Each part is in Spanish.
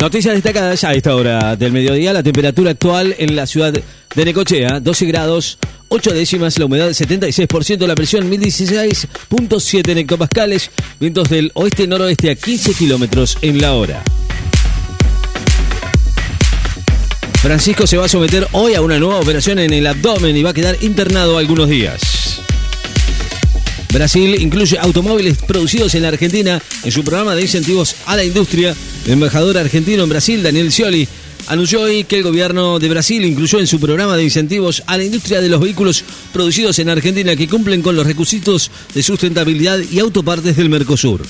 Noticias destacadas a esta hora del mediodía. La temperatura actual en la ciudad de Necochea, 12 grados, 8 décimas, la humedad 76%, la presión 1016.7 en hectopascales, vientos del oeste-noroeste a 15 kilómetros en la hora. Francisco se va a someter hoy a una nueva operación en el abdomen y va a quedar internado algunos días. Brasil incluye automóviles producidos en la Argentina en su programa de incentivos a la industria. El embajador argentino en Brasil, Daniel Scioli, anunció hoy que el gobierno de Brasil incluyó en su programa de incentivos a la industria de los vehículos producidos en Argentina que cumplen con los requisitos de sustentabilidad y autopartes del Mercosur.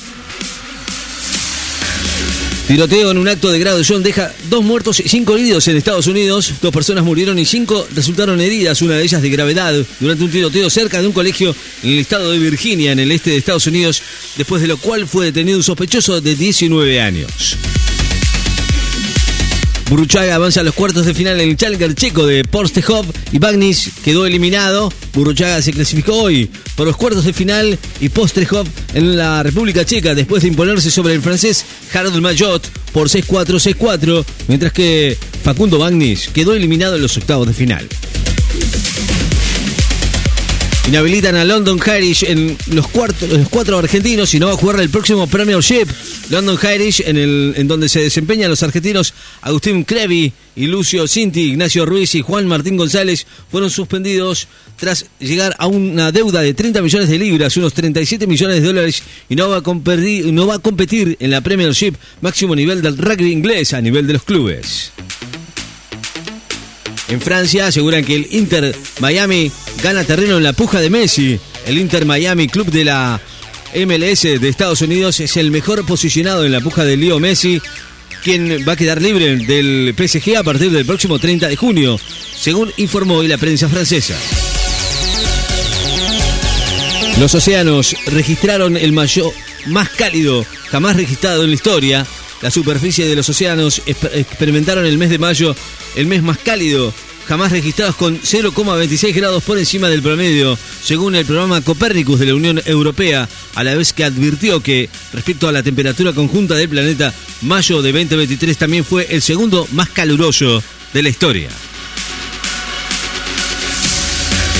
Tiroteo en un acto de graduación deja dos muertos y cinco heridos en Estados Unidos. Dos personas murieron y cinco resultaron heridas, una de ellas de gravedad, durante un tiroteo cerca de un colegio en el estado de Virginia, en el este de Estados Unidos, después de lo cual fue detenido un sospechoso de 19 años. Burruchaga avanza a los cuartos de final en el Challenger checo de Porstehov y Bagnis quedó eliminado. Burruchaga se clasificó hoy por los cuartos de final y Postrejov en la República Checa después de imponerse sobre el francés Harold Mayot por 6-4, 6-4, mientras que Facundo Bagnis quedó eliminado en los octavos de final. Inhabilitan a London Irish en los, los cuatro argentinos y no va a jugar el próximo Premiership. London Irish, en, el, en donde se desempeñan los argentinos Agustín Crevi y Lucio Cinti, Ignacio Ruiz y Juan Martín González, fueron suspendidos tras llegar a una deuda de 30 millones de libras, unos 37 millones de dólares, y no va a competir, no va a competir en la Premiership, máximo nivel del rugby inglés a nivel de los clubes. En Francia aseguran que el Inter Miami gana terreno en la puja de Messi. El Inter Miami, club de la MLS de Estados Unidos, es el mejor posicionado en la puja de Leo Messi, quien va a quedar libre del PSG a partir del próximo 30 de junio, según informó hoy la prensa francesa. Los océanos registraron el mayo más cálido jamás registrado en la historia. La superficie de los océanos experimentaron el mes de mayo el mes más cálido jamás registrados con 0,26 grados por encima del promedio, según el programa Copérnicus de la Unión Europea, a la vez que advirtió que, respecto a la temperatura conjunta del planeta, mayo de 2023 también fue el segundo más caluroso de la historia.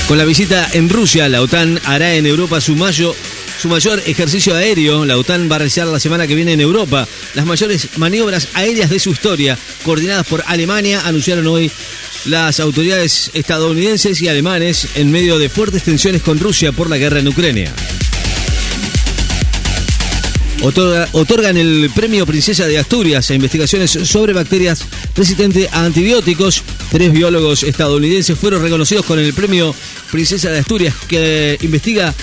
Con la visita en Rusia, la OTAN hará en Europa su mayo su mayor ejercicio aéreo. La OTAN va a realizar la semana que viene en Europa las mayores maniobras aéreas de su historia, coordinadas por Alemania, anunciaron hoy las autoridades estadounidenses y alemanes en medio de fuertes tensiones con Rusia por la guerra en Ucrania. otorgan el premio Princesa de Asturias a investigaciones sobre bacterias resistentes a antibióticos. Tres biólogos estadounidenses fueron reconocidos con el premio Princesa de Asturias que investiga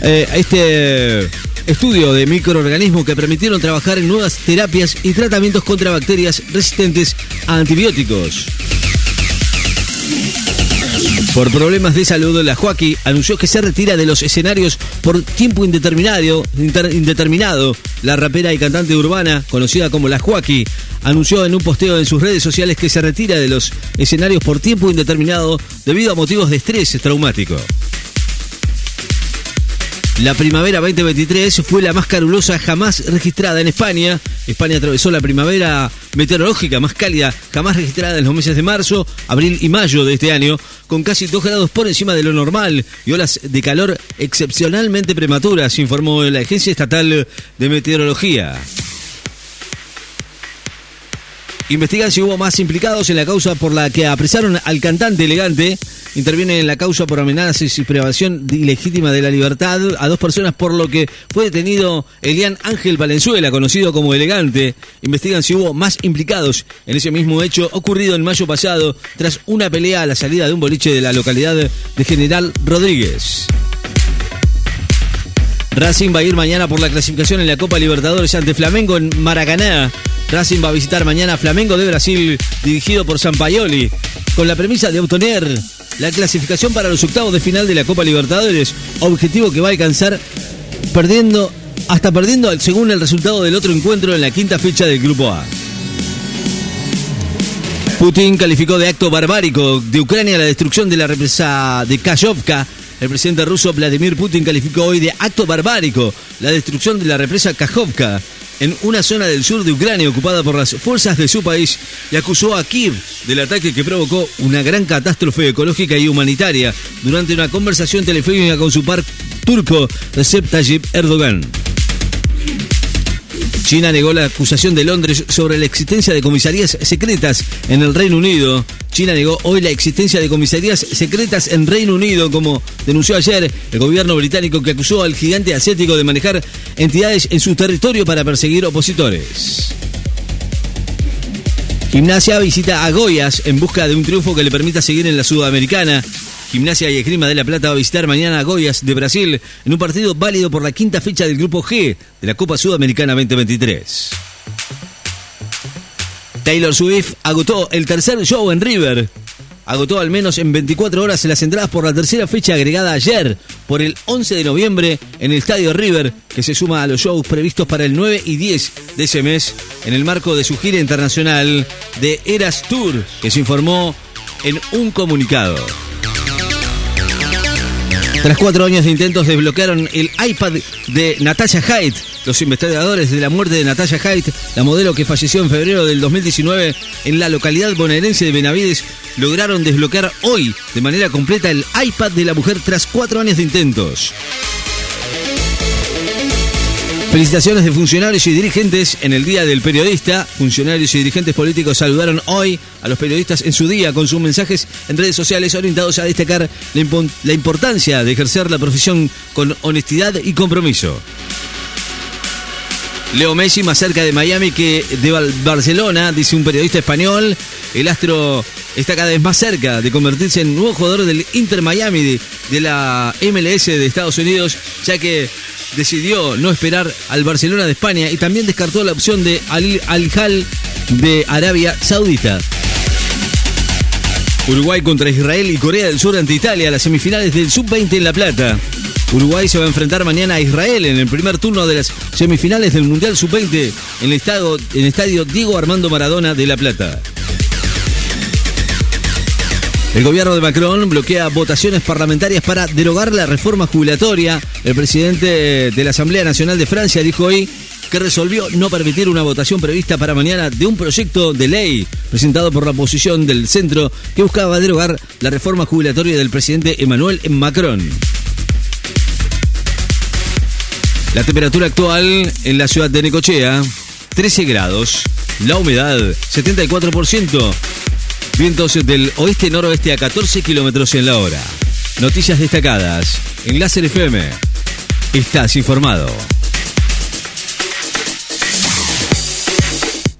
eh, este estudio de microorganismos que permitieron trabajar en nuevas terapias y tratamientos contra bacterias resistentes a antibióticos. Por problemas de salud, la Joaquín anunció que se retira de los escenarios por tiempo indeterminado. indeterminado. La rapera y cantante urbana, conocida como La Joaquín, anunció en un posteo en sus redes sociales que se retira de los escenarios por tiempo indeterminado debido a motivos de estrés traumático. La primavera 2023 fue la más calurosa jamás registrada en España. España atravesó la primavera meteorológica más cálida jamás registrada en los meses de marzo, abril y mayo de este año, con casi 2 grados por encima de lo normal y olas de calor excepcionalmente prematuras, informó la Agencia Estatal de Meteorología. Investigan si hubo más implicados en la causa por la que apresaron al cantante elegante interviene en la causa por amenazas y privación ilegítima de la libertad a dos personas, por lo que fue detenido Elian Ángel Valenzuela, conocido como Elegante. Investigan si hubo más implicados en ese mismo hecho ocurrido en mayo pasado, tras una pelea a la salida de un boliche de la localidad de General Rodríguez. Racing va a ir mañana por la clasificación en la Copa Libertadores ante Flamengo en Maracaná. Racing va a visitar mañana Flamengo de Brasil, dirigido por Sampaioli, con la premisa de obtener la clasificación para los octavos de final de la Copa Libertadores, objetivo que va a alcanzar perdiendo hasta perdiendo según el resultado del otro encuentro en la quinta fecha del Grupo A. Putin calificó de acto barbárico de Ucrania la destrucción de la represa de Kayovka el presidente ruso Vladimir Putin calificó hoy de acto barbárico la destrucción de la represa Kajovka en una zona del sur de Ucrania ocupada por las fuerzas de su país y acusó a Kiev del ataque que provocó una gran catástrofe ecológica y humanitaria durante una conversación telefónica con su par turco Recep Tayyip Erdogan. China negó la acusación de Londres sobre la existencia de comisarías secretas en el Reino Unido. China negó hoy la existencia de comisarías secretas en Reino Unido, como denunció ayer el gobierno británico que acusó al gigante asiático de manejar entidades en su territorio para perseguir opositores. Gimnasia visita a Goyas en busca de un triunfo que le permita seguir en la Sudamericana. Gimnasia y Esgrima de la Plata va a visitar mañana a Goiás de Brasil en un partido válido por la quinta fecha del Grupo G de la Copa Sudamericana 2023. Taylor Swift agotó el tercer show en River. Agotó al menos en 24 horas las entradas por la tercera fecha agregada ayer, por el 11 de noviembre, en el Estadio River, que se suma a los shows previstos para el 9 y 10 de ese mes, en el marco de su gira internacional de Eras Tour, que se informó en un comunicado. Tras cuatro años de intentos desbloquearon el iPad de Natasha Haidt. Los investigadores de la muerte de Natasha Haidt, la modelo que falleció en febrero del 2019 en la localidad bonaerense de Benavides, lograron desbloquear hoy de manera completa el iPad de la mujer tras cuatro años de intentos. Felicitaciones de funcionarios y dirigentes en el Día del Periodista. Funcionarios y dirigentes políticos saludaron hoy a los periodistas en su día con sus mensajes en redes sociales orientados a destacar la, importancia de ejercer la profesión con honestidad y compromiso. Leo Messi más cerca de Miami que de Barcelona, dice un periodista español. El astro está cada vez más cerca de convertirse en nuevo jugador del Inter Miami de, de la MLS de Estados Unidos, ya que decidió no esperar al Barcelona de España y también descartó la opción de Al-Hal de Arabia Saudita. Uruguay contra Israel y Corea del Sur ante Italia, las semifinales del Sub-20 en La Plata. Uruguay se va a enfrentar mañana a Israel en el primer turno de las semifinales del Mundial Sub-20 en el estadio, en estadio Diego Armando Maradona de La Plata. El gobierno de Macron bloquea votaciones parlamentarias para derogar la reforma jubilatoria. El presidente de la Asamblea Nacional de Francia dijo hoy que resolvió no permitir una votación prevista para mañana de un proyecto de ley presentado por la oposición del centro que buscaba derogar la reforma jubilatoria del presidente Emmanuel Macron. La temperatura actual en la ciudad de Necochea, 13 grados. La humedad, 74%. Vientos del oeste-noroeste a 14 kilómetros en la hora. Noticias destacadas en FM. Estás informado.